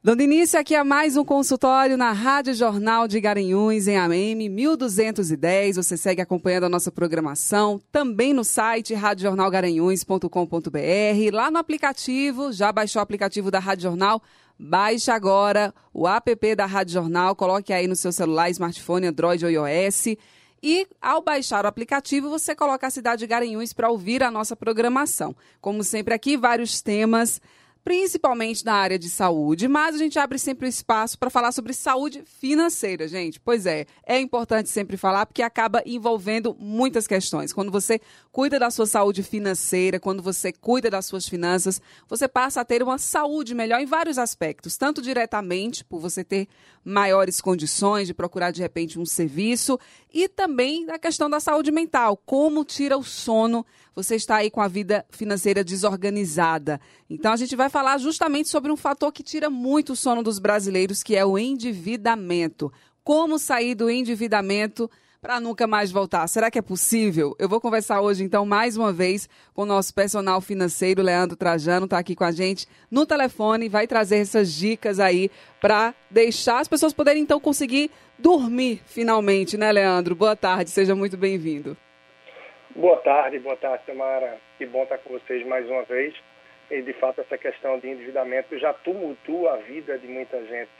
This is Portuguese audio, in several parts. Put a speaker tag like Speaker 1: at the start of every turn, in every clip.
Speaker 1: Dando início aqui a mais um consultório na Rádio Jornal de Garanhuns, em AM 1210. Você segue acompanhando a nossa programação, também no site radiojornalgaranhuns.com.br, lá no aplicativo, já baixou o aplicativo da Rádio Jornal? Baixe agora o app da Rádio Jornal, coloque aí no seu celular, smartphone, Android ou iOS. E ao baixar o aplicativo, você coloca a cidade de Garanhuns para ouvir a nossa programação. Como sempre aqui, vários temas principalmente na área de saúde, mas a gente abre sempre o espaço para falar sobre saúde financeira, gente. Pois é, é importante sempre falar porque acaba envolvendo muitas questões. Quando você cuida da sua saúde financeira, quando você cuida das suas finanças, você passa a ter uma saúde melhor em vários aspectos, tanto diretamente por você ter maiores condições de procurar de repente um serviço e também da questão da saúde mental, como tira o sono você está aí com a vida financeira desorganizada. Então a gente vai falar justamente sobre um fator que tira muito o sono dos brasileiros, que é o endividamento. Como sair do endividamento para nunca mais voltar. Será que é possível? Eu vou conversar hoje, então, mais uma vez com o nosso personal financeiro, Leandro Trajano, está aqui com a gente no telefone, vai trazer essas dicas aí para deixar as pessoas poderem, então, conseguir dormir finalmente, né, Leandro? Boa tarde, seja muito bem-vindo.
Speaker 2: Boa tarde, boa tarde, Samara. Que bom estar com vocês mais uma vez. E, de fato, essa questão de endividamento já tumultua a vida de muita gente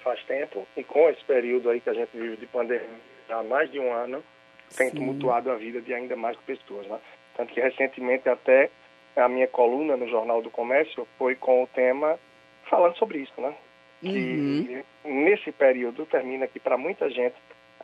Speaker 2: faz tempo. E com esse período aí que a gente vive de pandemia há mais de um ano, tem Sim. tumultuado a vida de ainda mais pessoas. Né? Tanto que, recentemente, até a minha coluna no Jornal do Comércio foi com o tema falando sobre isso, né? Que uhum. nesse período termina que, para muita gente,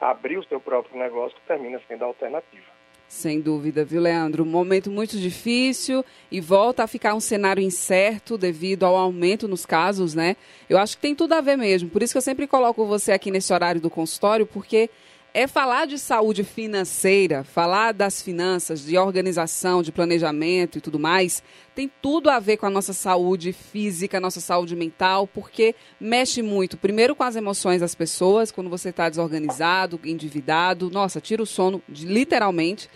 Speaker 2: abrir o seu próprio negócio termina sendo a alternativa.
Speaker 1: Sem dúvida, viu, Leandro? Um momento muito difícil e volta a ficar um cenário incerto devido ao aumento nos casos, né? Eu acho que tem tudo a ver mesmo. Por isso que eu sempre coloco você aqui nesse horário do consultório, porque é falar de saúde financeira, falar das finanças, de organização, de planejamento e tudo mais, tem tudo a ver com a nossa saúde física, nossa saúde mental, porque mexe muito, primeiro com as emoções das pessoas, quando você está desorganizado, endividado, nossa, tira o sono, literalmente.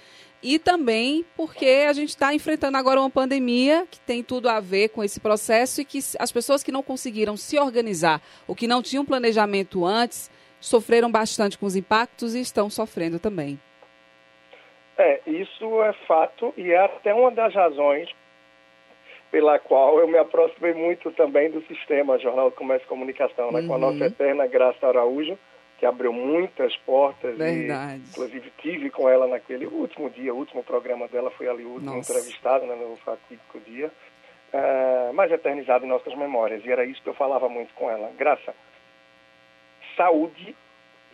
Speaker 1: E também porque a gente está enfrentando agora uma pandemia que tem tudo a ver com esse processo e que as pessoas que não conseguiram se organizar ou que não tinham planejamento antes sofreram bastante com os impactos e estão sofrendo também.
Speaker 2: É, isso é fato e é até uma das razões pela qual eu me aproximei muito também do sistema Jornal do Comércio e Comunicação, né, uhum. com a uhum. nossa eterna Graça Araújo, que abriu muitas portas.
Speaker 1: Verdade.
Speaker 2: E, inclusive, tive com ela naquele último dia, o último programa dela foi ali o último nossa. entrevistado, né, no fatídico dia, uh, mas eternizado em nossas memórias. E era isso que eu falava muito com ela. Graça, saúde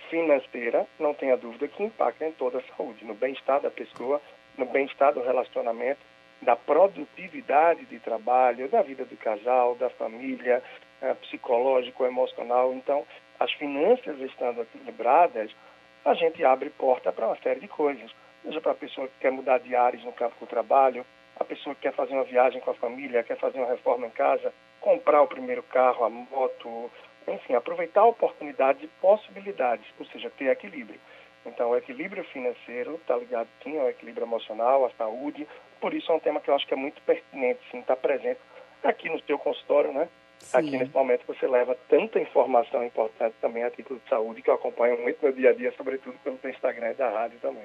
Speaker 2: financeira, não tenha dúvida que impacta em toda a saúde, no bem-estar da pessoa, no bem-estar do relacionamento, da produtividade de trabalho, da vida do casal, da família, é, psicológico, emocional. Então, as finanças estando equilibradas, a gente abre porta para uma série de coisas. Seja para a pessoa que quer mudar de áreas no campo do trabalho, a pessoa que quer fazer uma viagem com a família, quer fazer uma reforma em casa, comprar o primeiro carro, a moto, enfim, aproveitar a oportunidade de possibilidades, ou seja, ter equilíbrio. Então, o equilíbrio financeiro está ligado sim ao equilíbrio emocional, à saúde. Por isso é um tema que eu acho que é muito pertinente, sim, estar tá presente aqui no seu consultório, né? Sim. Aqui nesse momento você leva tanta informação importante também a título de saúde que eu acompanho muito no dia a dia, sobretudo pelo Instagram e da rádio também.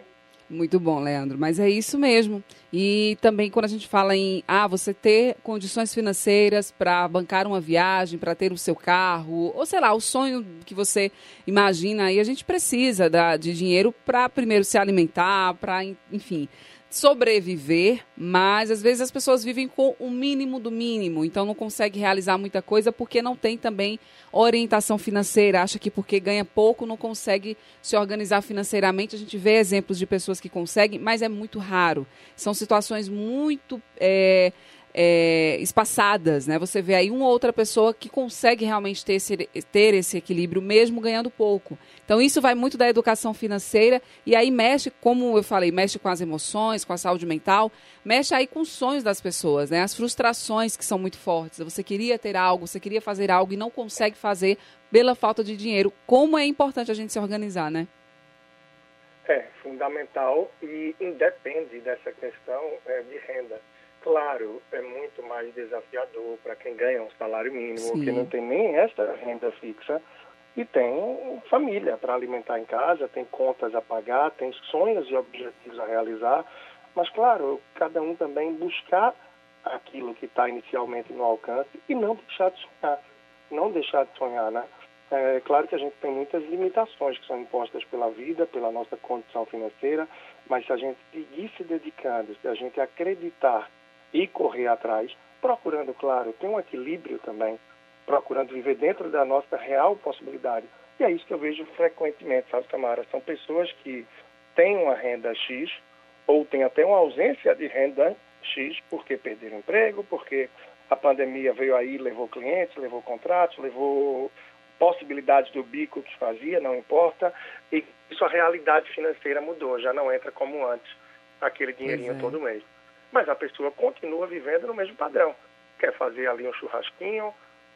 Speaker 1: Muito bom, Leandro. Mas é isso mesmo. E também quando a gente fala em ah, você ter condições financeiras para bancar uma viagem, para ter o seu carro, ou sei lá, o sonho que você imagina aí, a gente precisa da, de dinheiro para primeiro se alimentar, para, enfim, sobreviver, mas às vezes as pessoas vivem com o mínimo do mínimo, então não consegue realizar muita coisa porque não tem também orientação financeira, acha que porque ganha pouco não consegue se organizar financeiramente. A gente vê exemplos de pessoas que conseguem, mas é muito raro. São situações muito é, é, espaçadas, né? Você vê aí uma outra pessoa que consegue realmente ter esse, ter esse equilíbrio, mesmo ganhando pouco. Então, isso vai muito da educação financeira e aí mexe, como eu falei, mexe com as emoções, com a saúde mental, mexe aí com os sonhos das pessoas, né? As frustrações que são muito fortes. Você queria ter algo, você queria fazer algo e não consegue fazer pela falta de dinheiro. Como é importante a gente se organizar, né?
Speaker 2: É fundamental e independe dessa questão é, de renda Claro, é muito mais desafiador para quem ganha um salário mínimo, Sim. que não tem nem esta renda fixa e tem família para alimentar em casa, tem contas a pagar, tem sonhos e objetivos a realizar. Mas, claro, cada um também buscar aquilo que está inicialmente no alcance e não deixar de sonhar. Não deixar de sonhar, né? É claro que a gente tem muitas limitações que são impostas pela vida, pela nossa condição financeira, mas se a gente seguir se dedicando, se a gente acreditar e correr atrás, procurando, claro, ter um equilíbrio também, procurando viver dentro da nossa real possibilidade. E é isso que eu vejo frequentemente, sabe, Tamara? São pessoas que têm uma renda X ou têm até uma ausência de renda X porque perderam emprego, porque a pandemia veio aí, levou clientes, levou contratos, levou possibilidades do bico que fazia, não importa, e sua realidade financeira mudou, já não entra como antes, aquele dinheirinho é. todo mês. Mas a pessoa continua vivendo no mesmo padrão. Quer fazer ali um churrasquinho,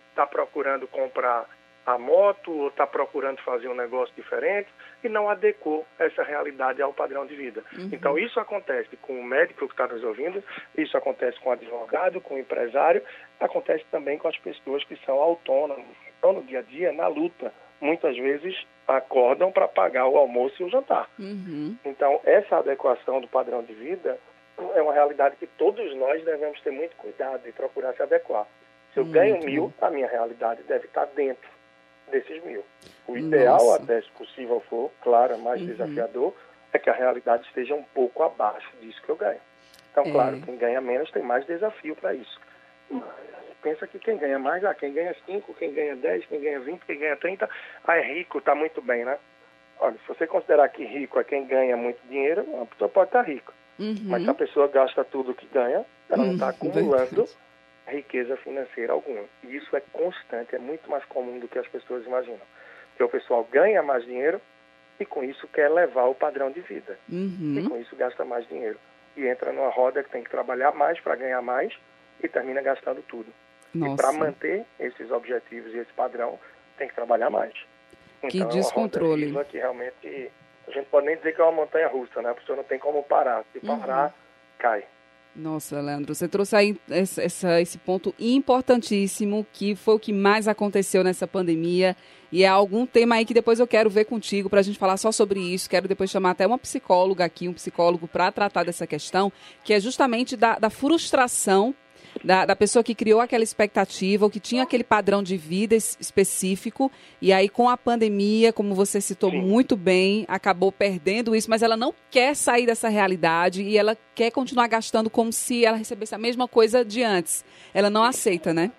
Speaker 2: está procurando comprar a moto ou está procurando fazer um negócio diferente e não adequou essa realidade ao padrão de vida. Uhum. Então, isso acontece com o médico que está nos ouvindo, isso acontece com o advogado, com o empresário, acontece também com as pessoas que são autônomas, estão no dia a dia, na luta. Muitas vezes acordam para pagar o almoço e o jantar. Uhum. Então, essa adequação do padrão de vida é uma realidade que todos nós devemos ter muito cuidado e procurar se adequar. Se eu muito ganho mil, a minha realidade deve estar dentro desses mil. O ideal, Nossa. até se possível for, claro, é mais uhum. desafiador, é que a realidade esteja um pouco abaixo disso que eu ganho. Então, é. claro, quem ganha menos tem mais desafio para isso. Mas pensa que quem ganha mais, ah, quem ganha 5, quem ganha 10, quem ganha 20, quem ganha 30, ah, é rico, está muito bem, né? Olha, se você considerar que rico é quem ganha muito dinheiro, uma pessoa pode estar tá rica. Uhum. Mas se a pessoa gasta tudo que ganha, ela não está uhum. acumulando riqueza financeira alguma. E isso é constante, é muito mais comum do que as pessoas imaginam. Porque o pessoal ganha mais dinheiro e com isso quer levar o padrão de vida. Uhum. E com isso gasta mais dinheiro. E entra numa roda que tem que trabalhar mais para ganhar mais e termina gastando tudo. Nossa. E para manter esses objetivos e esse padrão, tem que trabalhar mais.
Speaker 1: Então, que descontrole.
Speaker 2: É uma que realmente a gente pode nem dizer que é uma montanha russa, né? A pessoa não tem como parar. Se parar, uhum. cai.
Speaker 1: Nossa, Leandro, você trouxe aí essa, esse ponto importantíssimo, que foi o que mais aconteceu nessa pandemia. E é algum tema aí que depois eu quero ver contigo para a gente falar só sobre isso. Quero depois chamar até uma psicóloga aqui, um psicólogo, para tratar dessa questão, que é justamente da, da frustração da, da pessoa que criou aquela expectativa, ou que tinha aquele padrão de vida específico, e aí com a pandemia, como você citou Sim. muito bem, acabou perdendo isso, mas ela não quer sair dessa realidade e ela quer continuar gastando como se ela recebesse a mesma coisa de antes. Ela não aceita, né?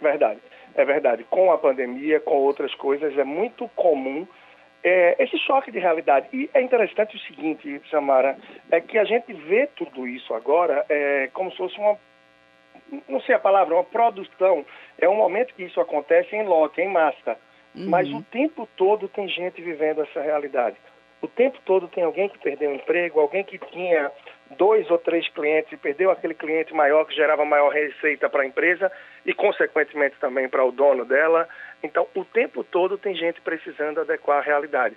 Speaker 2: Verdade, é verdade. Com a pandemia, com outras coisas, é muito comum é, esse choque de realidade. E é interessante o seguinte, Samara, é que a gente vê tudo isso agora é, como se fosse uma não sei a palavra, uma produção. É um momento que isso acontece em lote, em massa. Uhum. Mas o tempo todo tem gente vivendo essa realidade. O tempo todo tem alguém que perdeu o emprego, alguém que tinha dois ou três clientes e perdeu aquele cliente maior que gerava maior receita para a empresa e, consequentemente, também para o dono dela. Então, o tempo todo tem gente precisando adequar a realidade.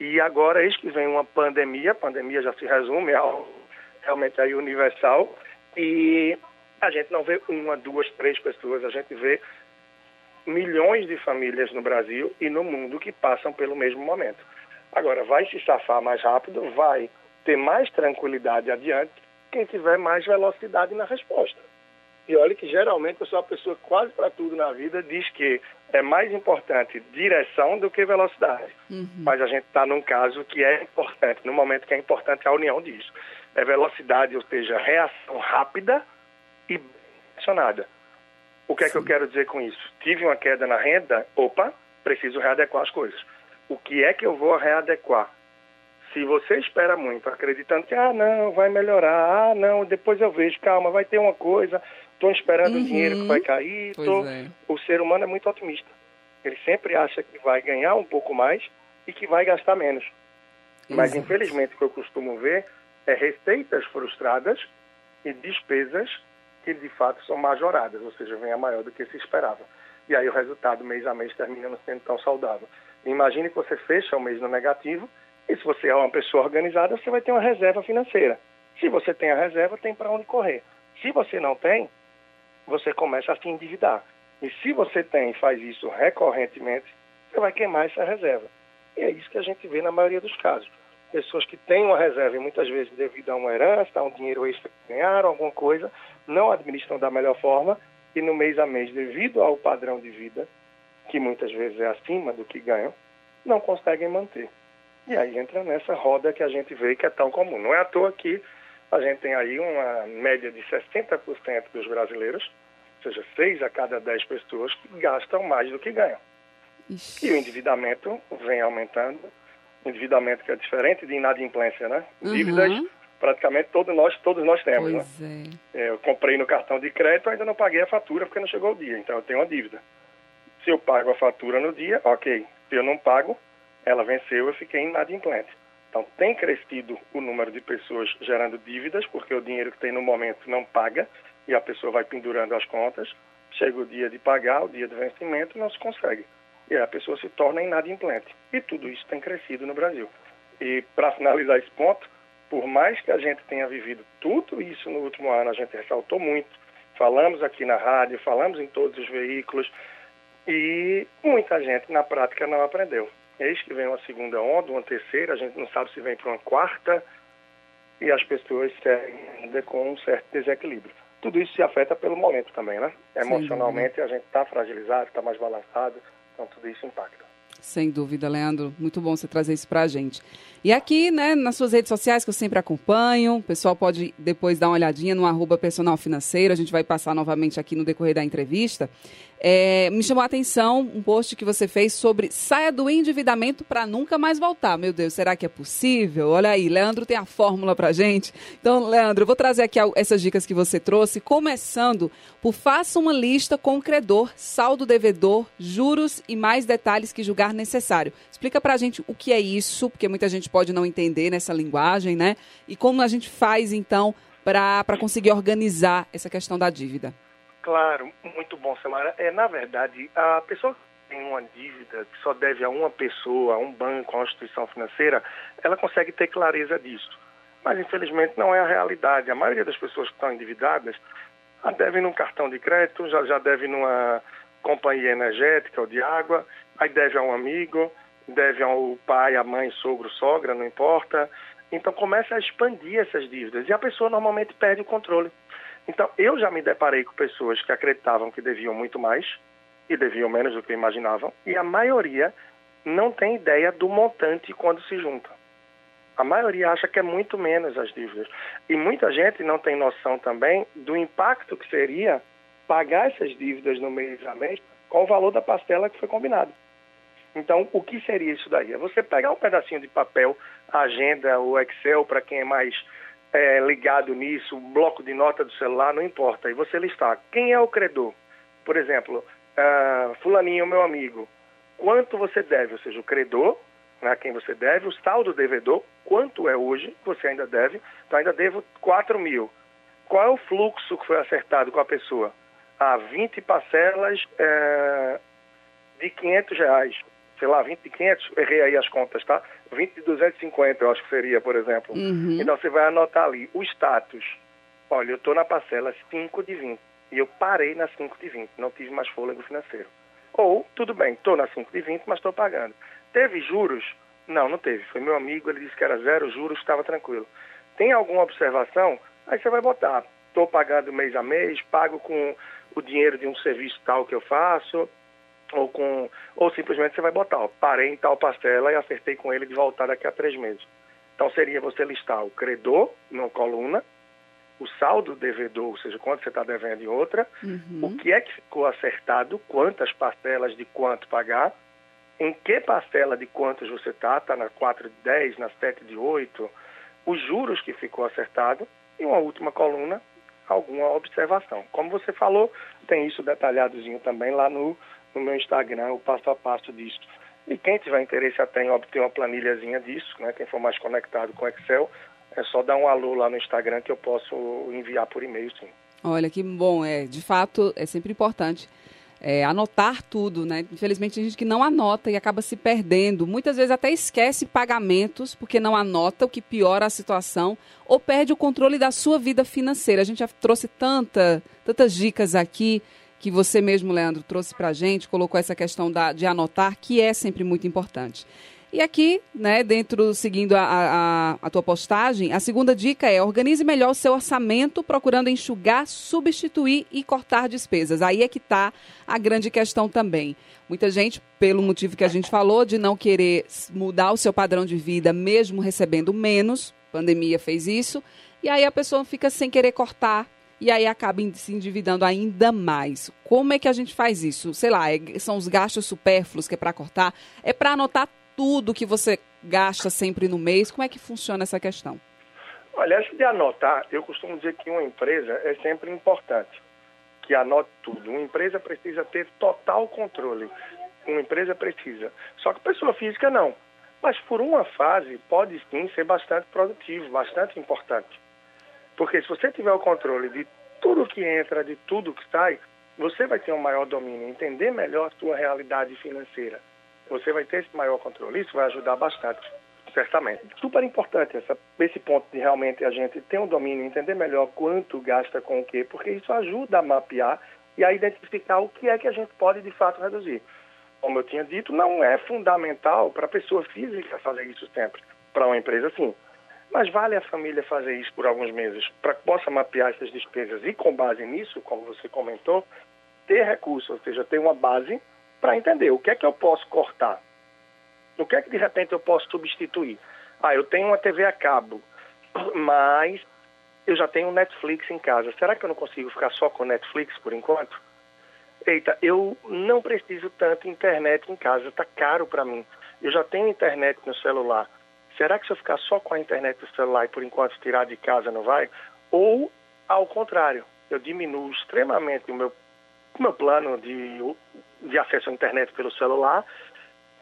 Speaker 2: E agora, eis que vem uma pandemia, a pandemia já se resume ao realmente aí universal, e a gente não vê uma, duas, três pessoas, a gente vê milhões de famílias no Brasil e no mundo que passam pelo mesmo momento. Agora, vai se safar mais rápido, vai ter mais tranquilidade adiante quem tiver mais velocidade na resposta. E olha que geralmente eu sou uma pessoa quase para tudo na vida diz que é mais importante direção do que velocidade. Uhum. Mas a gente está num caso que é importante, no momento que é importante a união disso. É velocidade, ou seja, reação rápida e acionada. O que é Sim. que eu quero dizer com isso? Tive uma queda na renda, opa, preciso readequar as coisas. O que é que eu vou readequar? Se você espera muito, acreditando que, ah, não, vai melhorar, ah, não, depois eu vejo, calma, vai ter uma coisa, estou esperando uhum. o dinheiro que vai cair. Tô... É. O ser humano é muito otimista. Ele sempre acha que vai ganhar um pouco mais e que vai gastar menos. Mas, infelizmente, o que eu costumo ver é receitas frustradas e despesas que de fato são majoradas, ou seja, vem a maior do que se esperava. E aí o resultado mês a mês termina não sendo tão saudável. Imagine que você fecha o mês no negativo e se você é uma pessoa organizada, você vai ter uma reserva financeira. Se você tem a reserva, tem para onde correr. Se você não tem, você começa a se endividar. E se você tem e faz isso recorrentemente, você vai queimar essa reserva. E é isso que a gente vê na maioria dos casos. Pessoas que têm uma reserva e muitas vezes devido a uma herança, a um dinheiro extra que ganharam, alguma coisa, não administram da melhor forma e no mês a mês, devido ao padrão de vida, que muitas vezes é acima do que ganham, não conseguem manter. E aí entra nessa roda que a gente vê que é tão comum. Não é à toa que a gente tem aí uma média de 60% dos brasileiros, ou seja, 6 a cada 10 pessoas que gastam mais do que ganham. Ixi. E o endividamento vem aumentando. Endividamento que é diferente de inadimplência, né? Uhum. Dívidas, praticamente todos nós, todos nós temos, né? pois né? É. Eu comprei no cartão de crédito, ainda não paguei a fatura porque não chegou o dia, então eu tenho uma dívida. Se eu pago a fatura no dia, ok. Se eu não pago, ela venceu, eu fiquei inadimplente. Então, tem crescido o número de pessoas gerando dívidas, porque o dinheiro que tem no momento não paga e a pessoa vai pendurando as contas. Chega o dia de pagar, o dia do vencimento, não se consegue. E a pessoa se torna inadimplente. E tudo isso tem crescido no Brasil. E para finalizar esse ponto, por mais que a gente tenha vivido tudo isso no último ano, a gente ressaltou muito, falamos aqui na rádio, falamos em todos os veículos, e muita gente na prática não aprendeu. Eis que vem uma segunda onda, uma terceira, a gente não sabe se vem para uma quarta, e as pessoas seguem ainda com um certo desequilíbrio. Tudo isso se afeta pelo momento também, né? Emocionalmente a gente está fragilizado, está mais balançado, então tudo isso impacta.
Speaker 1: Sem dúvida, Leandro. Muito bom você trazer isso para a gente. E aqui, né, nas suas redes sociais que eu sempre acompanho, o pessoal pode depois dar uma olhadinha no arroba personal financeiro, a gente vai passar novamente aqui no decorrer da entrevista. É, me chamou a atenção um post que você fez sobre saia do endividamento para nunca mais voltar. Meu Deus, será que é possível? Olha aí, Leandro tem a fórmula para gente. Então, Leandro, eu vou trazer aqui essas dicas que você trouxe, começando por faça uma lista com o credor, saldo devedor, juros e mais detalhes que julgar necessário. Explica para a gente o que é isso, porque muita gente pode não entender nessa linguagem, né? E como a gente faz, então, para conseguir organizar essa questão da dívida.
Speaker 2: Claro, muito bom, Samara. É, na verdade, a pessoa que tem uma dívida que só deve a uma pessoa, a um banco, a uma instituição financeira, ela consegue ter clareza disso. Mas, infelizmente, não é a realidade. A maioria das pessoas que estão endividadas já devem num cartão de crédito, já, já deve numa companhia energética ou de água, aí deve a um amigo, deve ao pai, a mãe, sogro, sogra, não importa. Então começa a expandir essas dívidas e a pessoa normalmente perde o controle. Então, eu já me deparei com pessoas que acreditavam que deviam muito mais e deviam menos do que imaginavam, e a maioria não tem ideia do montante quando se junta. A maioria acha que é muito menos as dívidas. E muita gente não tem noção também do impacto que seria pagar essas dívidas no mês a mês com o valor da pastela que foi combinado. Então, o que seria isso daí? É você pegar um pedacinho de papel, agenda, o Excel, para quem é mais é, ligado nisso, bloco de nota do celular, não importa. E você listar quem é o credor. Por exemplo, uh, fulaninho, meu amigo, quanto você deve, ou seja, o credor, né, quem você deve, o saldo devedor, quanto é hoje, você ainda deve, então ainda devo 4 mil. Qual é o fluxo que foi acertado com a pessoa? Ah, 20 parcelas é, de 500 reais sei lá, 20 de 500, errei aí as contas, tá? 20 de 250, eu acho que seria, por exemplo. Uhum. Então você vai anotar ali o status. Olha, eu estou na parcela 5 de 20 e eu parei na 5 de 20, não tive mais fôlego financeiro. Ou, tudo bem, estou na 5 de 20, mas estou pagando. Teve juros? Não, não teve. Foi meu amigo, ele disse que era zero juros, estava tranquilo. Tem alguma observação? Aí você vai botar. Estou pagando mês a mês, pago com o dinheiro de um serviço tal que eu faço, ou com ou simplesmente você vai botar, ó, parei em tal parcela e acertei com ele de voltar daqui a três meses. Então seria você listar o credor numa coluna, o saldo devedor, ou seja, quanto você está devendo em outra, uhum. o que é que ficou acertado, quantas parcelas de quanto pagar, em que parcela de quantos você está, está na 4 de 10, na 7 de 8, os juros que ficou acertado, e uma última coluna, alguma observação. Como você falou, tem isso detalhadozinho também lá no no meu Instagram o passo a passo disso. E quem tiver interesse até em obter uma planilhazinha disso, né, quem for mais conectado com Excel, é só dar um alô lá no Instagram que eu posso enviar por e-mail, sim.
Speaker 1: Olha que bom, é. De fato, é sempre importante é, anotar tudo, né? Infelizmente, tem gente que não anota e acaba se perdendo. Muitas vezes até esquece pagamentos porque não anota, o que piora a situação, ou perde o controle da sua vida financeira. A gente já trouxe tanta, tantas dicas aqui que você mesmo, Leandro, trouxe para a gente, colocou essa questão da, de anotar, que é sempre muito importante. E aqui, né, dentro, seguindo a, a, a, tua postagem, a segunda dica é organize melhor o seu orçamento, procurando enxugar, substituir e cortar despesas. Aí é que está a grande questão também. Muita gente, pelo motivo que a gente falou, de não querer mudar o seu padrão de vida, mesmo recebendo menos, pandemia fez isso, e aí a pessoa fica sem querer cortar, e aí acaba se endividando ainda mais. Como é que a gente faz isso? Sei lá, é, são os gastos supérfluos que é para cortar? É para anotar tudo que você gasta sempre no mês? Como é que funciona essa questão?
Speaker 2: Olha, essa de anotar, eu costumo dizer que uma empresa é sempre importante que anote tudo. Uma empresa precisa ter total controle. Uma empresa precisa. Só que pessoa física não. Mas por uma fase pode sim ser bastante produtivo, bastante importante. Porque se você tiver o controle de tudo que entra, de tudo que sai, você vai ter um maior domínio, entender melhor a sua realidade financeira você vai ter esse maior controle. Isso vai ajudar bastante, certamente. Super importante essa, esse ponto de realmente a gente ter um domínio, entender melhor quanto gasta com o quê, porque isso ajuda a mapear e a identificar o que é que a gente pode de fato reduzir. Como eu tinha dito, não é fundamental para a pessoa física fazer isso sempre. Para uma empresa, sim. Mas vale a família fazer isso por alguns meses, para que possa mapear essas despesas e, com base nisso, como você comentou, ter recursos, ou seja, ter uma base para entender o que é que eu posso cortar, o que é que de repente eu posso substituir. Ah, eu tenho uma TV a cabo, mas eu já tenho Netflix em casa. Será que eu não consigo ficar só com Netflix por enquanto? Eita, eu não preciso tanto internet em casa, está caro para mim. Eu já tenho internet no celular. Será que se eu ficar só com a internet no celular e por enquanto tirar de casa não vai? Ou, ao contrário, eu diminuo extremamente o meu, o meu plano de de acesso à internet pelo celular,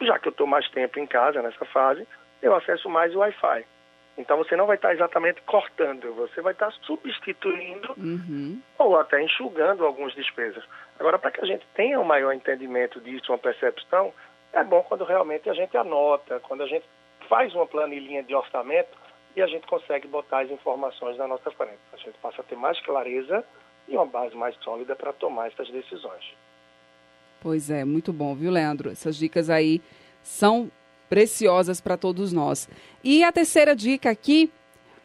Speaker 2: já que eu estou mais tempo em casa nessa fase, eu acesso mais o Wi-Fi. Então você não vai estar exatamente cortando, você vai estar substituindo uhum. ou até enxugando algumas despesas. Agora, para que a gente tenha um maior entendimento disso, uma percepção, é bom quando realmente a gente anota, quando a gente faz uma planilhinha de orçamento e a gente consegue botar as informações na nossa frente. A gente passa a ter mais clareza e uma base mais sólida para tomar essas decisões.
Speaker 1: Pois é, muito bom, viu, Leandro? Essas dicas aí são preciosas para todos nós. E a terceira dica aqui,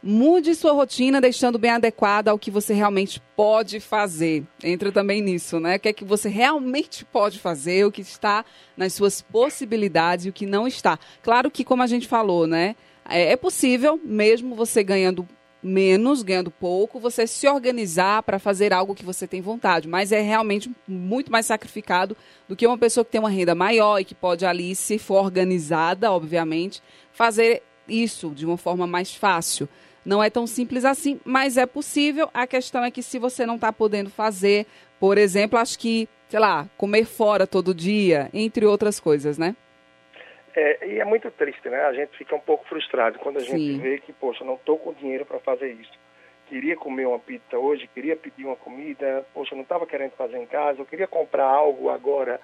Speaker 1: mude sua rotina deixando bem adequada ao que você realmente pode fazer. Entra também nisso, né? O que é que você realmente pode fazer, o que está nas suas possibilidades e o que não está. Claro que, como a gente falou, né? É, é possível, mesmo você ganhando menos, ganhando pouco, você se organizar para fazer algo que você tem vontade. Mas é realmente muito mais sacrificado do que uma pessoa que tem uma renda maior e que pode ali, se for organizada, obviamente, fazer isso de uma forma mais fácil. Não é tão simples assim, mas é possível. A questão é que se você não está podendo fazer, por exemplo, acho que, sei lá, comer fora todo dia, entre outras coisas, né?
Speaker 2: É, e é muito triste, né? A gente fica um pouco frustrado quando a gente Sim. vê que, poxa, não estou com dinheiro para fazer isso. Queria comer uma pizza hoje, queria pedir uma comida, poxa, não estava querendo fazer em casa, eu queria comprar algo agora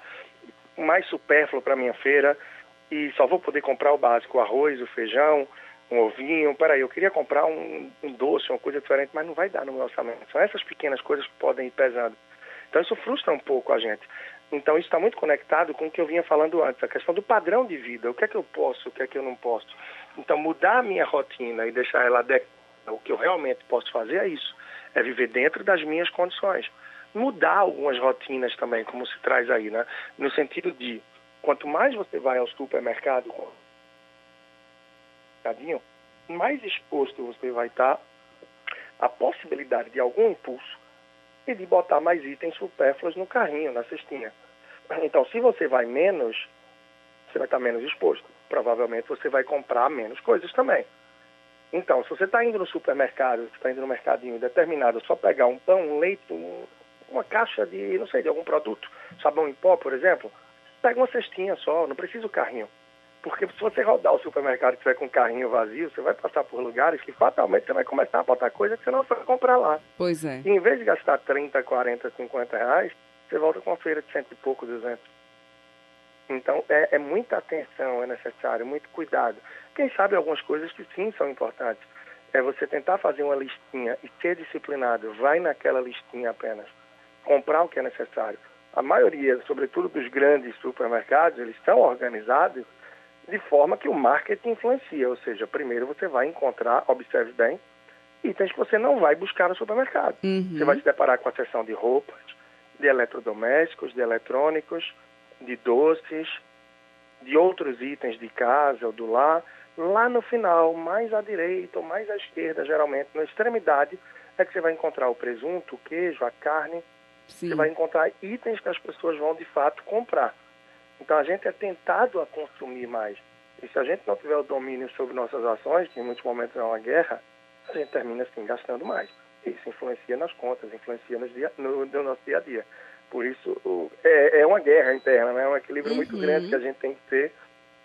Speaker 2: mais supérfluo para minha feira e só vou poder comprar o básico, o arroz, o feijão, um ovinho. Peraí, eu queria comprar um, um doce, uma coisa diferente, mas não vai dar no meu orçamento. São essas pequenas coisas que podem ir pesando. Então isso frustra um pouco a gente. Então, isso está muito conectado com o que eu vinha falando antes, a questão do padrão de vida. O que é que eu posso, o que é que eu não posso. Então, mudar a minha rotina e deixar ela adequada o que eu realmente posso fazer é isso. É viver dentro das minhas condições. Mudar algumas rotinas também, como se traz aí, né? No sentido de, quanto mais você vai ao supermercado, mais exposto você vai estar à possibilidade de algum impulso e de botar mais itens supérfluos no carrinho, na cestinha. Então, se você vai menos, você vai estar menos exposto. Provavelmente você vai comprar menos coisas também. Então, se você está indo no supermercado, você está indo no mercadinho determinado, só pegar um pão, um leite, um, uma caixa de, não sei, de algum produto, sabão em pó, por exemplo, pega uma cestinha só, não precisa o carrinho. Porque se você rodar o supermercado e tiver com o carrinho vazio, você vai passar por lugares que fatalmente você vai começar a botar coisa que você não foi comprar lá.
Speaker 1: Pois é.
Speaker 2: E em vez de gastar 30, 40, 50 reais, você volta com uma feira de cento e pouco, duzentos. Então, é, é, muita atenção, é necessário, muito cuidado. Quem sabe algumas coisas que sim são importantes. É você tentar fazer uma listinha e ser disciplinado. Vai naquela listinha apenas. Comprar o que é necessário. A maioria, sobretudo dos grandes supermercados, eles estão organizados de forma que o marketing influencia. Ou seja, primeiro você vai encontrar, observe bem, itens que você não vai buscar no supermercado. Uhum. Você vai se deparar com a seção de roupas, de eletrodomésticos, de eletrônicos, de doces, de outros itens de casa ou do lar. Lá no final, mais à direita ou mais à esquerda, geralmente, na extremidade, é que você vai encontrar o presunto, o queijo, a carne. Sim. Você vai encontrar itens que as pessoas vão de fato comprar. Então a gente é tentado a consumir mais. E se a gente não tiver o domínio sobre nossas ações, que em muitos momentos é uma guerra, a gente termina assim gastando mais. Isso influencia nas contas, influencia no, dia, no, no nosso dia a dia. Por isso, o, é, é, uma guerra interna, né? é um equilíbrio uhum. muito grande que a gente tem que ter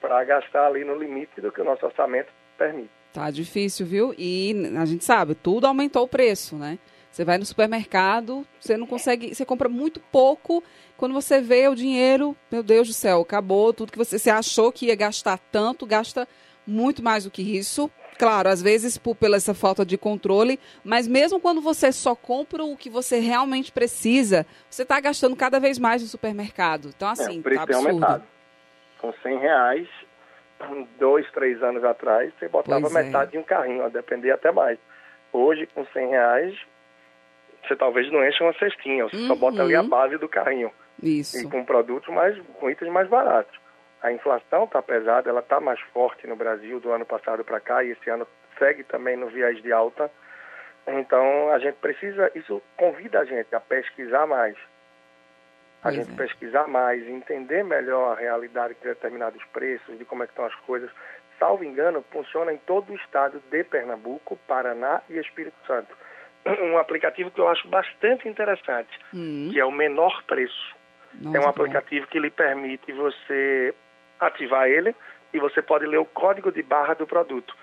Speaker 2: para gastar ali no limite do que o nosso orçamento permite.
Speaker 1: Tá difícil, viu? E a gente sabe, tudo aumentou o preço, né? Você vai no supermercado, você não consegue, você compra muito pouco. Quando você vê o dinheiro, meu Deus do céu, acabou tudo que você, você achou que ia gastar tanto, gasta muito mais do que isso. Claro, às vezes por, pela essa falta de controle, mas mesmo quando você só compra o que você realmente precisa, você está gastando cada vez mais no supermercado. Então, é, assim, é, tá absurdo. Aumentado.
Speaker 2: Com 100 reais, dois, três anos atrás, você botava pois é. metade é. de um carrinho, a depender até mais. Hoje, com 100 reais, você talvez não enche uma cestinha, você uhum. só bota ali a uhum. base do carrinho.
Speaker 1: Isso.
Speaker 2: E com produtos mais, com itens mais baratos. A inflação está pesada, ela está mais forte no Brasil do ano passado para cá e esse ano segue também no viés de alta. Então a gente precisa, isso convida a gente a pesquisar mais. A pois gente é. pesquisar mais, entender melhor a realidade de determinados preços, de como é que estão as coisas. Salvo engano, funciona em todo o estado de Pernambuco, Paraná e Espírito Santo um aplicativo que eu acho bastante interessante, hum. que é o Menor Preço. Nossa, é um aplicativo que lhe permite você ativar ele e você pode ler o código de barra do produto.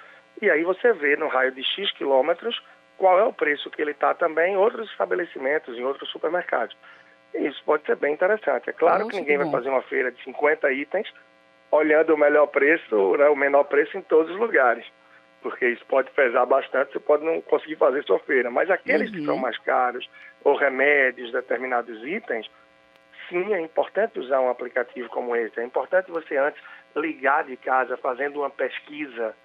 Speaker 2: E aí você vê no raio de X quilômetros qual é o preço que ele está também em outros estabelecimentos, em outros supermercados. E isso pode ser bem interessante. É claro Nossa, que ninguém que vai fazer uma feira de 50 itens olhando o melhor preço, né, o menor preço em todos os lugares porque isso pode pesar bastante, você pode não conseguir fazer sua feira. Mas aqueles uhum. que são mais caros, ou remédios, determinados itens, sim, é importante usar um aplicativo como esse. É importante você antes ligar de casa fazendo uma pesquisa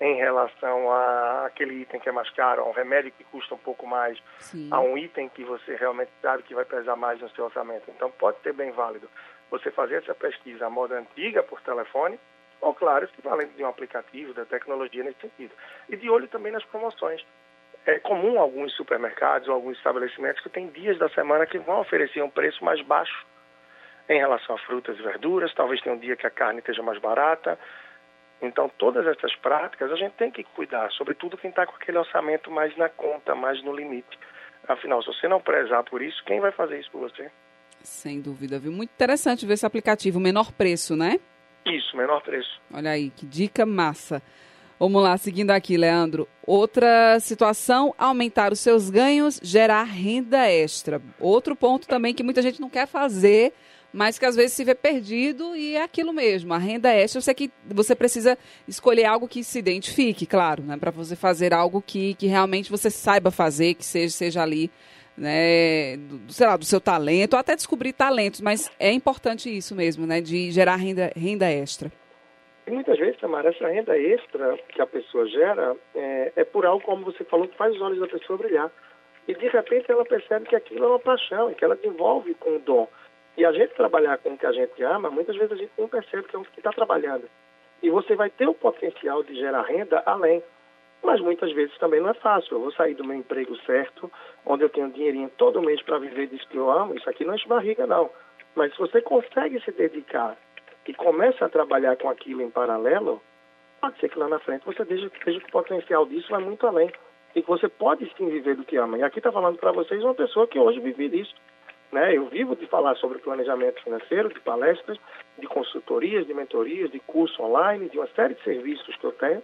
Speaker 2: em relação a aquele item que é mais caro, a um remédio que custa um pouco mais, sim. a um item que você realmente sabe que vai pesar mais no seu orçamento. Então pode ser bem válido você fazer essa pesquisa à moda antiga por telefone, ou, claro, equivalente de um aplicativo, da tecnologia nesse sentido. E de olho também nas promoções. É comum alguns supermercados ou alguns estabelecimentos que têm dias da semana que vão oferecer um preço mais baixo em relação a frutas e verduras. Talvez tenha um dia que a carne esteja mais barata. Então, todas essas práticas a gente tem que cuidar, sobretudo quem está com aquele orçamento mais na conta, mais no limite. Afinal, se você não prezar por isso, quem vai fazer isso por você?
Speaker 1: Sem dúvida, viu? Muito interessante ver esse aplicativo, menor preço, né?
Speaker 2: Isso, menor preço.
Speaker 1: Olha aí, que dica massa. Vamos lá, seguindo aqui, Leandro. Outra situação, aumentar os seus ganhos, gerar renda extra. Outro ponto também que muita gente não quer fazer, mas que às vezes se vê perdido e é aquilo mesmo. A renda extra, sei que você precisa escolher algo que se identifique, claro, né? Para você fazer algo que, que realmente você saiba fazer, que seja, seja ali né, do, sei lá, do seu talento, ou até descobrir talentos, mas é importante isso mesmo, né, de gerar renda, renda extra.
Speaker 2: E muitas vezes, Tamara, essa renda extra que a pessoa gera é, é por algo, como você falou, que faz os olhos da pessoa brilhar. E de repente ela percebe que aquilo é uma paixão, que ela desenvolve com o dom. E a gente trabalhar com o que a gente ama, muitas vezes a gente não percebe que é o que está trabalhando. E você vai ter o potencial de gerar renda além. Mas muitas vezes também não é fácil. Eu vou sair do meu emprego certo, onde eu tenho dinheirinho todo mês para viver disso que eu amo. Isso aqui não é barriga, não. Mas se você consegue se dedicar e começa a trabalhar com aquilo em paralelo, pode ser que lá na frente você veja, veja que o potencial disso vai muito além. E que você pode sim viver do que ama. E aqui está falando para vocês uma pessoa que hoje vive disso. Né? Eu vivo de falar sobre planejamento financeiro, de palestras, de consultorias, de mentorias, de curso online, de uma série de serviços que eu tenho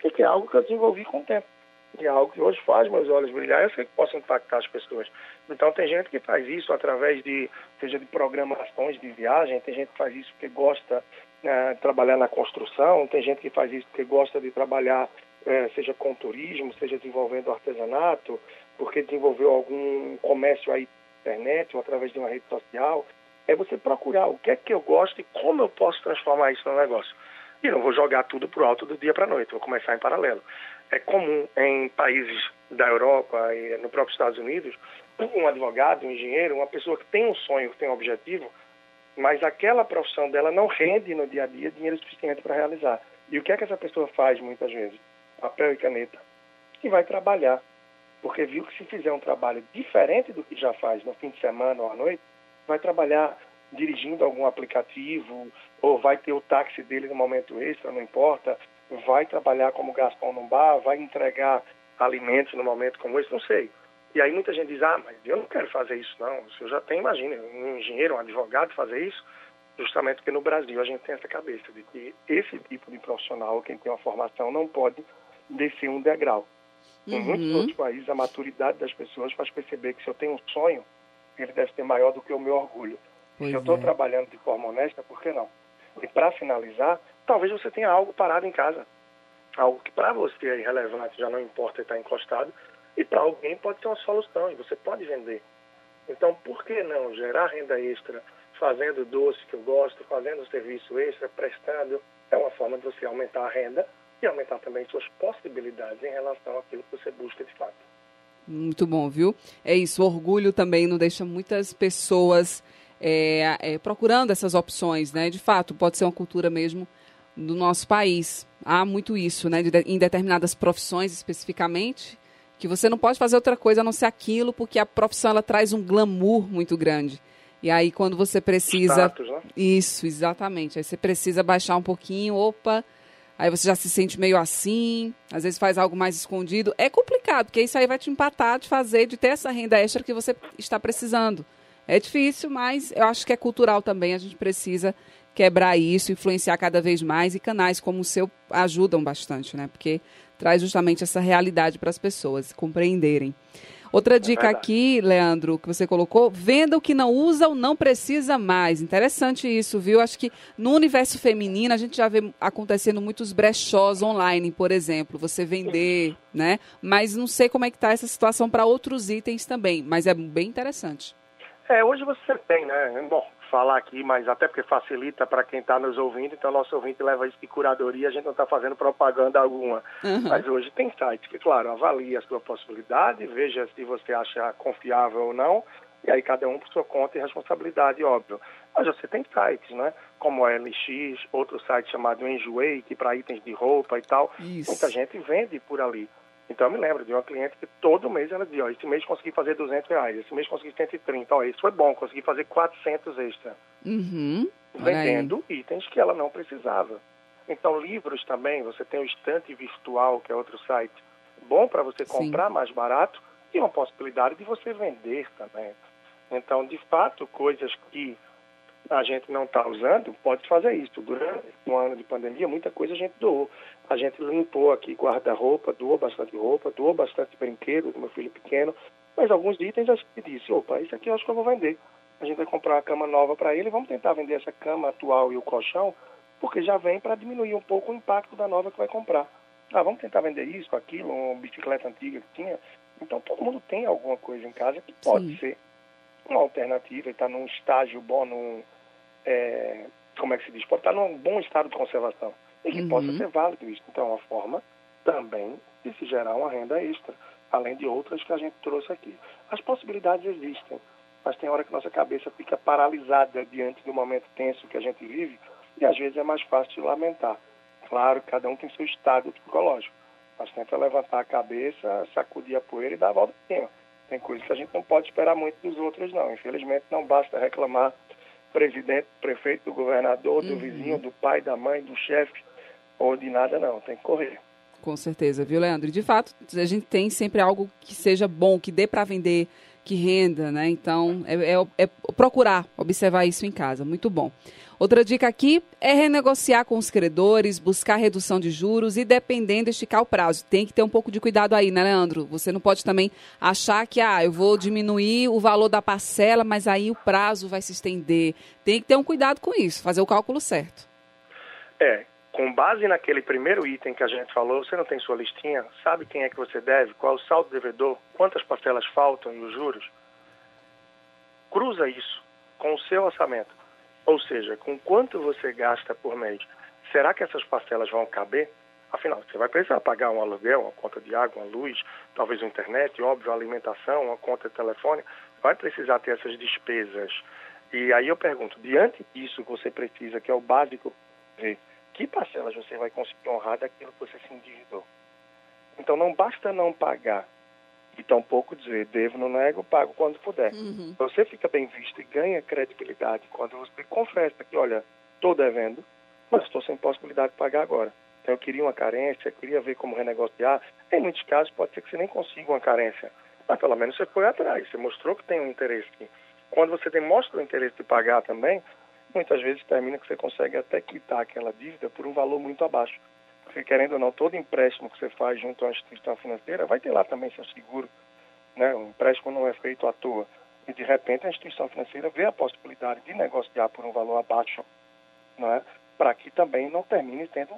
Speaker 2: porque é algo que eu desenvolvi com o tempo. E é algo que hoje faz meus olhos brilhar, eu sei que posso impactar as pessoas. Então tem gente que faz isso através de, seja de programações de viagem, tem gente que faz isso porque gosta é, de trabalhar na construção, tem gente que faz isso porque gosta de trabalhar, é, seja com turismo, seja desenvolvendo artesanato, porque desenvolveu algum comércio aí na internet ou através de uma rede social. É você procurar o que é que eu gosto e como eu posso transformar isso no negócio. E não vou jogar tudo para o alto do dia para a noite, vou começar em paralelo. É comum em países da Europa e no próprio Estados Unidos, um advogado, um engenheiro, uma pessoa que tem um sonho, que tem um objetivo, mas aquela profissão dela não rende no dia a dia dinheiro suficiente para realizar. E o que é que essa pessoa faz muitas vezes? Papel e caneta. E vai trabalhar. Porque viu que se fizer um trabalho diferente do que já faz no fim de semana ou à noite, vai trabalhar dirigindo algum aplicativo, ou vai ter o táxi dele no momento extra, não importa, vai trabalhar como garçom num bar, vai entregar alimentos no momento como esse, não sei. E aí muita gente diz, ah, mas eu não quero fazer isso não. Se eu já tenho, imagina, um engenheiro, um advogado fazer isso, justamente porque no Brasil a gente tem essa cabeça de que esse tipo de profissional, quem tem uma formação, não pode descer um degrau. Uhum. Em muitos outros países, a maturidade das pessoas faz perceber que se eu tenho um sonho, ele deve ser maior do que o meu orgulho. Pois se eu estou é. trabalhando de forma honesta, por que não? E para finalizar, talvez você tenha algo parado em casa. Algo que para você é irrelevante, já não importa estar encostado, e para alguém pode ser uma solução, e você pode vender. Então, por que não gerar renda extra, fazendo doce que eu gosto, fazendo serviço extra, prestando? É uma forma de você aumentar a renda e aumentar também suas possibilidades em relação àquilo que você busca de fato.
Speaker 1: Muito bom, viu? É isso, o orgulho também não deixa muitas pessoas é, é, procurando essas opções, né? De fato, pode ser uma cultura mesmo do nosso país. Há muito isso, né? De, em determinadas profissões especificamente, que você não pode fazer outra coisa a não ser aquilo, porque a profissão ela traz um glamour muito grande. E aí quando você precisa.
Speaker 2: Status, né?
Speaker 1: Isso, exatamente. Aí você precisa baixar um pouquinho, opa. Aí você já se sente meio assim, às vezes faz algo mais escondido. É complicado, porque isso aí vai te empatar de fazer, de ter essa renda extra que você está precisando. É difícil, mas eu acho que é cultural também. A gente precisa quebrar isso, influenciar cada vez mais e canais como o seu ajudam bastante, né? Porque traz justamente essa realidade para as pessoas compreenderem. Outra é dica é aqui, Leandro, que você colocou, venda o que não usa ou não precisa mais. Interessante isso, viu? Acho que no universo feminino a gente já vê acontecendo muitos brechós online, por exemplo, você vender, né? Mas não sei como é que está essa situação para outros itens também, mas é bem interessante.
Speaker 2: É, hoje você tem, né? Bom, falar aqui, mas até porque facilita para quem está nos ouvindo, então nosso ouvinte leva isso de curadoria, a gente não está fazendo propaganda alguma. Uhum. Mas hoje tem sites que, claro, avalia a sua possibilidade, veja se você acha confiável ou não, e aí cada um por sua conta e responsabilidade, óbvio. Mas você tem sites, né? Como a LX, outro site chamado Enjoei, que para itens de roupa e tal, isso. muita gente vende por ali. Então eu me lembro de uma cliente que todo mês ela dizia, ó, esse mês consegui fazer 200 reais, esse mês consegui 130, ó, isso foi bom, consegui fazer 400 extra.
Speaker 1: Uhum.
Speaker 2: Vendendo itens que ela não precisava. Então livros também, você tem o Estante Virtual, que é outro site, bom para você comprar Sim. mais barato e uma possibilidade de você vender também. Então, de fato, coisas que a gente não está usando, pode fazer isso. Durante um ano de pandemia, muita coisa a gente doou. A gente limpou aqui guarda-roupa, doou bastante roupa, doou bastante brinquedo do meu filho pequeno, mas alguns itens a gente disse, opa, isso aqui eu acho que eu vou vender. A gente vai comprar uma cama nova para ele, vamos tentar vender essa cama atual e o colchão, porque já vem para diminuir um pouco o impacto da nova que vai comprar. Ah, vamos tentar vender isso, aquilo, uma bicicleta antiga que tinha. Então todo mundo tem alguma coisa em casa que pode Sim. ser uma alternativa e está num estágio bom, num, é, como é que se diz, pode estar num bom estado de conservação e que uhum. possa ser válido isso. Então, é uma forma também de se gerar uma renda extra, além de outras que a gente trouxe aqui. As possibilidades existem, mas tem hora que nossa cabeça fica paralisada diante do momento tenso que a gente vive e às vezes é mais fácil de lamentar. Claro, cada um tem seu estado psicológico, mas tenta levantar a cabeça, sacudir a poeira e dar a volta por cima. Tem coisas que a gente não pode esperar muito dos outros, não. Infelizmente, não basta reclamar presidente, prefeito, do governador, do uhum. vizinho, do pai, da mãe, do chefe, ou de nada não, tem que correr.
Speaker 1: Com certeza, viu, Leandro? E de fato, a gente tem sempre algo que seja bom, que dê para vender, que renda, né? Então, é, é, é, procurar observar isso em casa. Muito bom. Outra dica aqui é renegociar com os credores, buscar redução de juros e, dependendo, esticar o prazo. Tem que ter um pouco de cuidado aí, né, Leandro? Você não pode também achar que, ah, eu vou diminuir o valor da parcela, mas aí o prazo vai se estender. Tem que ter um cuidado com isso, fazer o cálculo certo.
Speaker 2: É, com base naquele primeiro item que a gente falou, você não tem sua listinha, sabe quem é que você deve, qual o saldo devedor, quantas parcelas faltam e os juros? Cruza isso com o seu orçamento ou seja, com quanto você gasta por mês, será que essas parcelas vão caber? Afinal, você vai precisar pagar um aluguel, uma conta de água, uma luz, talvez uma internet, óbvio, alimentação, uma conta de telefone. Vai precisar ter essas despesas. E aí eu pergunto, diante disso que você precisa, que é o básico, que parcelas você vai conseguir honrar daquilo que você se endividou? Então não basta não pagar, e tampouco dizer devo, não nego, pago quando puder. Uhum. Você fica bem visto e ganha credibilidade quando você confessa que, olha, estou devendo, mas estou sem possibilidade de pagar agora. Então eu queria uma carência, queria ver como renegociar. Em muitos casos pode ser que você nem consiga uma carência, mas pelo menos você foi atrás, você mostrou que tem um interesse. Quando você demonstra o interesse de pagar também, muitas vezes termina que você consegue até quitar aquela dívida por um valor muito abaixo. Porque, querendo ou não, todo empréstimo que você faz junto à instituição financeira vai ter lá também seu seguro. Né? O empréstimo não é feito à toa. E, de repente, a instituição financeira vê a possibilidade de negociar por um valor abaixo, não é? para que também não termine tendo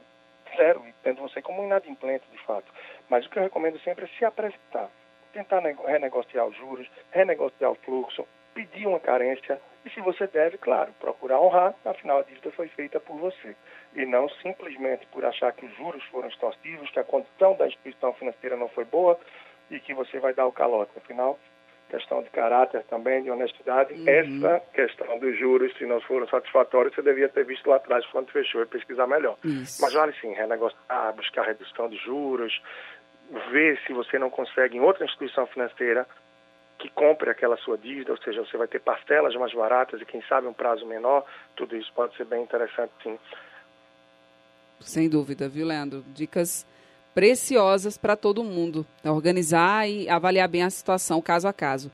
Speaker 2: zero, e tendo você como inadimplente, de fato. Mas o que eu recomendo sempre é se apresentar, tentar renegociar os juros, renegociar o fluxo, pedir uma carência e, se você deve, claro, procurar honrar, afinal a dívida foi feita por você. E não simplesmente por achar que os juros foram extorsivos, que a condição da instituição financeira não foi boa e que você vai dar o calote. Afinal, questão de caráter também, de honestidade. Uhum. Essa questão dos juros, se não foram satisfatórios, você devia ter visto lá atrás quando fechou e pesquisar melhor. Isso. Mas vale sim, renegociar, buscar redução de juros, ver se você não consegue em outra instituição financeira que compre aquela sua dívida, ou seja, você vai ter parcelas mais baratas e quem sabe um prazo menor, tudo isso pode ser bem interessante sim.
Speaker 1: Sem dúvida, viu, Leandro? Dicas preciosas para todo mundo. Organizar e avaliar bem a situação caso a caso.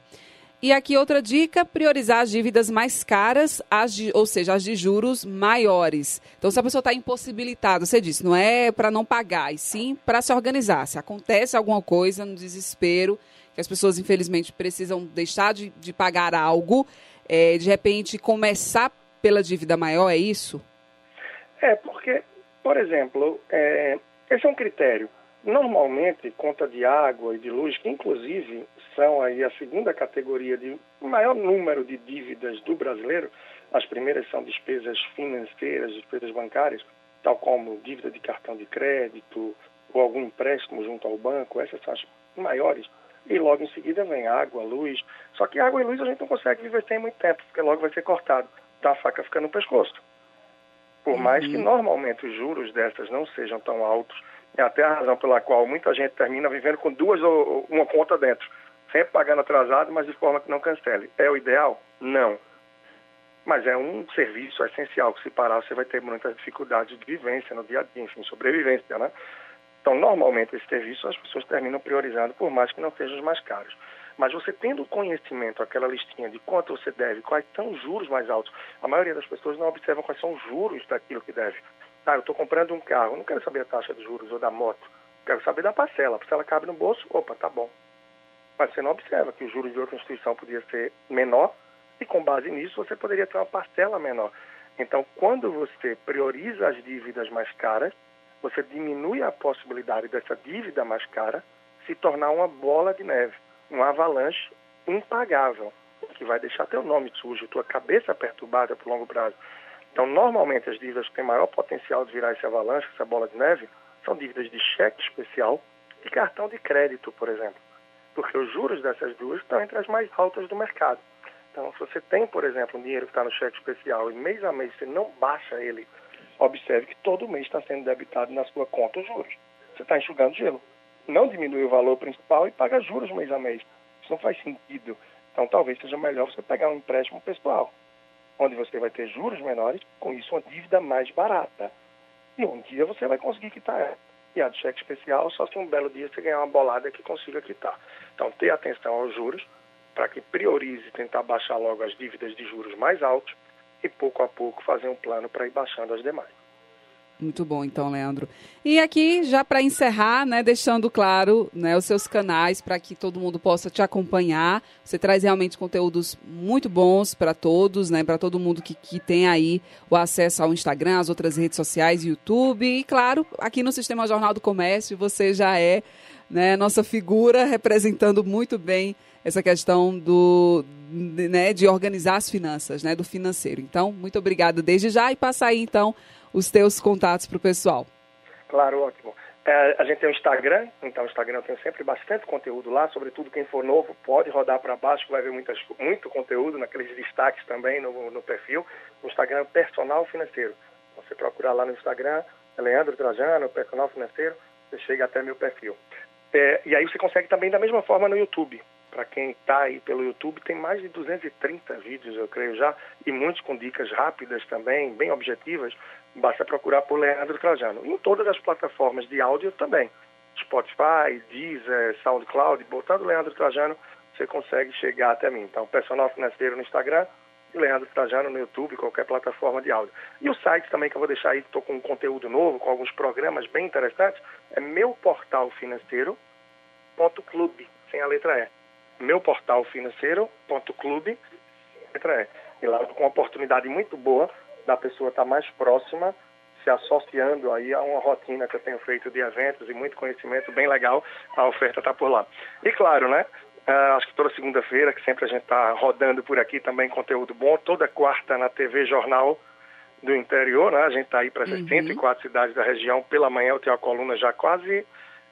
Speaker 1: E aqui outra dica: priorizar as dívidas mais caras, as de, ou seja, as de juros maiores. Então, se a pessoa está impossibilitada, você disse, não é para não pagar, e sim para se organizar. Se acontece alguma coisa no desespero, que as pessoas, infelizmente, precisam deixar de, de pagar algo, é, de repente começar pela dívida maior, é isso?
Speaker 2: É, porque, por exemplo, é, esse é um critério. Normalmente, conta de água e de luz, que inclusive são aí a segunda categoria de maior número de dívidas do brasileiro, as primeiras são despesas financeiras, despesas bancárias, tal como dívida de cartão de crédito ou algum empréstimo junto ao banco, essas são as maiores e logo em seguida vem água, luz. Só que água e luz a gente não consegue viver sem muito tempo, porque logo vai ser cortado. Então a faca fica no pescoço. Por uhum. mais que normalmente os juros dessas não sejam tão altos, é até a razão pela qual muita gente termina vivendo com duas ou uma conta dentro, sempre pagando atrasado, mas de forma que não cancele. É o ideal? Não. Mas é um serviço essencial que se parar você vai ter muitas dificuldades de vivência no dia a dia, enfim, sobrevivência, né? Então, normalmente, esse serviço as pessoas terminam priorizando, por mais que não sejam os mais caros. Mas você tendo conhecimento, aquela listinha de quanto você deve, quais são os juros mais altos, a maioria das pessoas não observam quais são os juros daquilo que deve. Ah, eu estou comprando um carro, não quero saber a taxa de juros ou da moto, quero saber da parcela. A parcela cabe no bolso, opa, tá bom. Mas você não observa que o juros de outra instituição podia ser menor e com base nisso você poderia ter uma parcela menor. Então, quando você prioriza as dívidas mais caras, você diminui a possibilidade dessa dívida mais cara se tornar uma bola de neve, um avalanche impagável, que vai deixar teu nome sujo, tua cabeça perturbada por longo prazo. Então, normalmente, as dívidas que têm maior potencial de virar esse avalanche, essa bola de neve, são dívidas de cheque especial e cartão de crédito, por exemplo. Porque os juros dessas duas estão entre as mais altas do mercado. Então, se você tem, por exemplo, um dinheiro que está no cheque especial e mês a mês você não baixa ele observe que todo mês está sendo debitado na sua conta os juros. Você está enxugando gelo. Não diminui o valor principal e paga juros mês a mês. Isso não faz sentido. Então, talvez seja melhor você pegar um empréstimo pessoal, onde você vai ter juros menores, com isso uma dívida mais barata. E um dia você vai conseguir quitar ela. E a de cheque especial, só se um belo dia você ganhar uma bolada que consiga quitar. Então, ter atenção aos juros, para que priorize tentar baixar logo as dívidas de juros mais altos e pouco a pouco fazer um plano para ir baixando as demais.
Speaker 1: Muito bom, então, Leandro. E aqui, já para encerrar, né, deixando claro né, os seus canais para que todo mundo possa te acompanhar. Você traz realmente conteúdos muito bons para todos, né, para todo mundo que, que tem aí o acesso ao Instagram, às outras redes sociais, YouTube. E, claro, aqui no Sistema Jornal do Comércio, você já é né, nossa figura representando muito bem essa questão do, né, de organizar as finanças, né, do financeiro. Então, muito obrigada desde já e passa aí, então, os teus contatos para o pessoal.
Speaker 2: Claro, ótimo. É, a gente tem o Instagram, então o Instagram tem sempre bastante conteúdo lá, sobretudo quem for novo pode rodar para baixo, vai ver muitas, muito conteúdo naqueles destaques também no, no perfil. O Instagram Personal Financeiro. Você procurar lá no Instagram, Leandro Trajano, Personal Financeiro, você chega até meu perfil. É, e aí você consegue também da mesma forma no YouTube para quem está aí pelo YouTube, tem mais de 230 vídeos, eu creio já, e muitos com dicas rápidas também, bem objetivas. Basta procurar por Leandro Trajano. Em todas as plataformas de áudio também. Spotify, Deezer, SoundCloud, botando Leandro Trajano, você consegue chegar até mim. Então, personal financeiro no Instagram e Leandro Trajano no YouTube, qualquer plataforma de áudio. E o site também que eu vou deixar aí, estou com um conteúdo novo, com alguns programas bem interessantes, é meuportalfinanceiro.clube, sem a letra E meu portal financeiro.clube. E lá com uma oportunidade muito boa da pessoa estar mais próxima, se associando aí a uma rotina que eu tenho feito de eventos e muito conhecimento bem legal, a oferta está por lá. E claro, né? Uh, acho que toda segunda-feira, que sempre a gente está rodando por aqui também conteúdo bom, toda quarta na TV Jornal do Interior, né? A gente está aí para as uhum. 104 cidades da região. Pela manhã eu tenho a coluna já quase,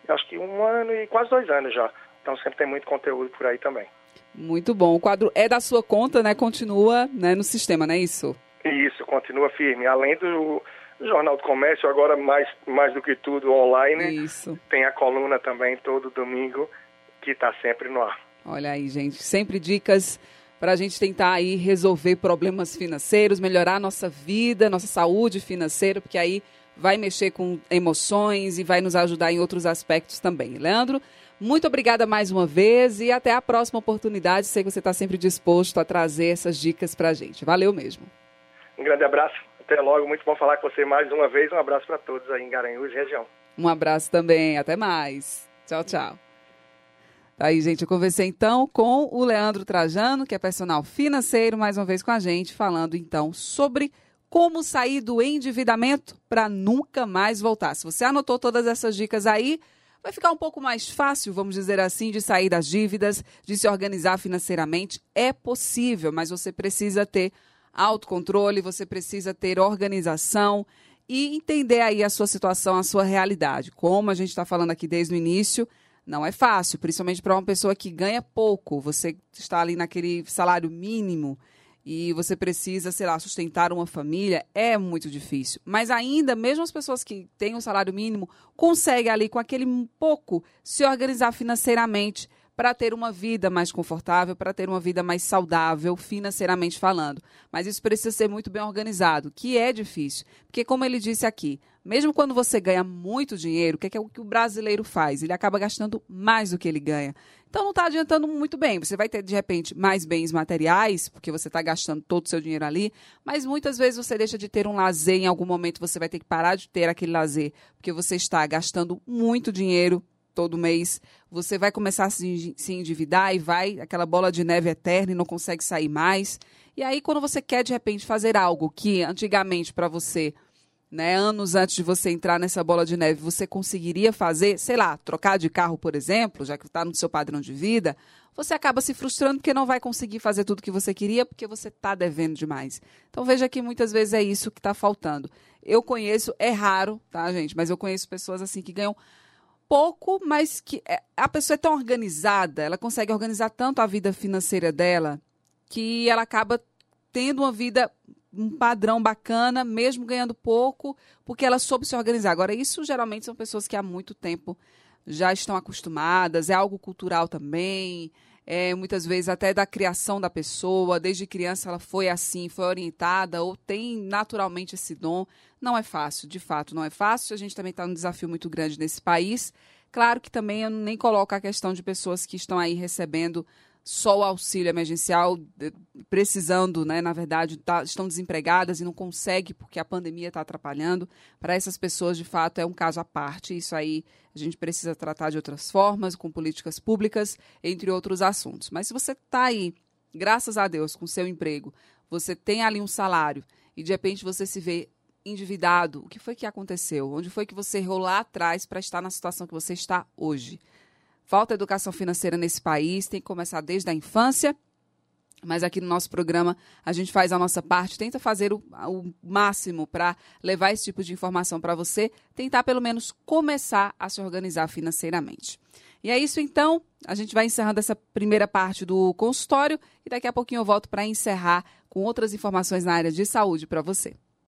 Speaker 2: acho que um ano e quase dois anos já então sempre tem muito conteúdo por aí também.
Speaker 1: Muito bom. O quadro é da sua conta, né? Continua né, no sistema, não é isso?
Speaker 2: Isso, continua firme. Além do Jornal do Comércio, agora mais, mais do que tudo online.
Speaker 1: Isso.
Speaker 2: Tem a coluna também todo domingo, que está sempre no ar.
Speaker 1: Olha aí, gente. Sempre dicas para a gente tentar aí resolver problemas financeiros, melhorar nossa vida, nossa saúde financeira, porque aí vai mexer com emoções e vai nos ajudar em outros aspectos também. Leandro, muito obrigada mais uma vez e até a próxima oportunidade. Sei que você está sempre disposto a trazer essas dicas para a gente. Valeu mesmo.
Speaker 2: Um grande abraço. Até logo. Muito bom falar com você mais uma vez. Um abraço para todos aí em Garanhuns região.
Speaker 1: Um abraço também. Até mais. Tchau, tchau. Tá aí, gente, eu conversei então com o Leandro Trajano, que é personal financeiro, mais uma vez com a gente, falando então sobre como sair do endividamento para nunca mais voltar. Se você anotou todas essas dicas aí, vai ficar um pouco mais fácil, vamos dizer assim, de sair das dívidas, de se organizar financeiramente. É possível, mas você precisa ter autocontrole, você precisa ter organização e entender aí a sua situação, a sua realidade. Como a gente está falando aqui desde o início, não é fácil, principalmente para uma pessoa que ganha pouco. Você está ali naquele salário mínimo e você precisa, sei lá, sustentar uma família, é muito difícil. Mas ainda, mesmo as pessoas que têm um salário mínimo, conseguem ali, com aquele pouco, se organizar financeiramente para ter uma vida mais confortável, para ter uma vida mais saudável, financeiramente falando. Mas isso precisa ser muito bem organizado, que é difícil. Porque, como ele disse aqui, mesmo quando você ganha muito dinheiro, o que é, que é o que o brasileiro faz? Ele acaba gastando mais do que ele ganha. Então não está adiantando muito bem. Você vai ter, de repente, mais bens materiais, porque você está gastando todo o seu dinheiro ali, mas muitas vezes você deixa de ter um lazer, em algum momento você vai ter que parar de ter aquele lazer, porque você está gastando muito dinheiro todo mês, você vai começar a se, endividar e vai aquela bola de neve eterna e não consegue sair mais. E aí, quando você quer de repente fazer algo que antigamente para você, né, anos antes de você entrar nessa bola de neve, você conseguiria fazer, sei lá, trocar de carro, por exemplo, já que está no seu padrão de vida, você acaba se frustrando porque não vai conseguir fazer tudo que você queria porque você está devendo demais. Então veja que muitas vezes é isso que está faltando. Eu conheço, é raro, tá, gente? Mas eu conheço pessoas assim que ganham pouco, mas que é, a pessoa é tão organizada, ela consegue organizar tanto a vida financeira dela, que ela acaba tendo uma vida, um padrão bacana, mesmo ganhando pouco, porque ela soube se organizar. Agora, isso geralmente são pessoas que há muito tempo já estão acostumadas, é algo cultural também, é, muitas vezes até da criação da pessoa, desde criança ela foi assim, foi orientada ou tem naturalmente esse dom. Não é fácil, de fato, não é fácil. A gente também está num desafio muito grande nesse país. Claro que também eu nem coloco a questão de pessoas que estão aí recebendo só o auxílio emergencial, precisando, né, na verdade, tá, estão desempregadas e não conseguem porque a pandemia está atrapalhando. Para essas pessoas, de fato, é um caso à parte. Isso aí a gente precisa tratar de outras formas, com políticas públicas, entre outros assuntos. Mas se você está aí, graças a Deus, com seu emprego, você tem ali um salário e de repente você se vê endividado, o que foi que aconteceu? Onde foi que você errou lá atrás para estar na situação que você está hoje? Falta educação financeira nesse país, tem que começar desde a infância. Mas aqui no nosso programa a gente faz a nossa parte, tenta fazer o, o máximo para levar esse tipo de informação para você, tentar pelo menos começar a se organizar financeiramente. E é isso então, a gente vai encerrando essa primeira parte do consultório e daqui a pouquinho eu volto para encerrar com outras informações na área de saúde para você.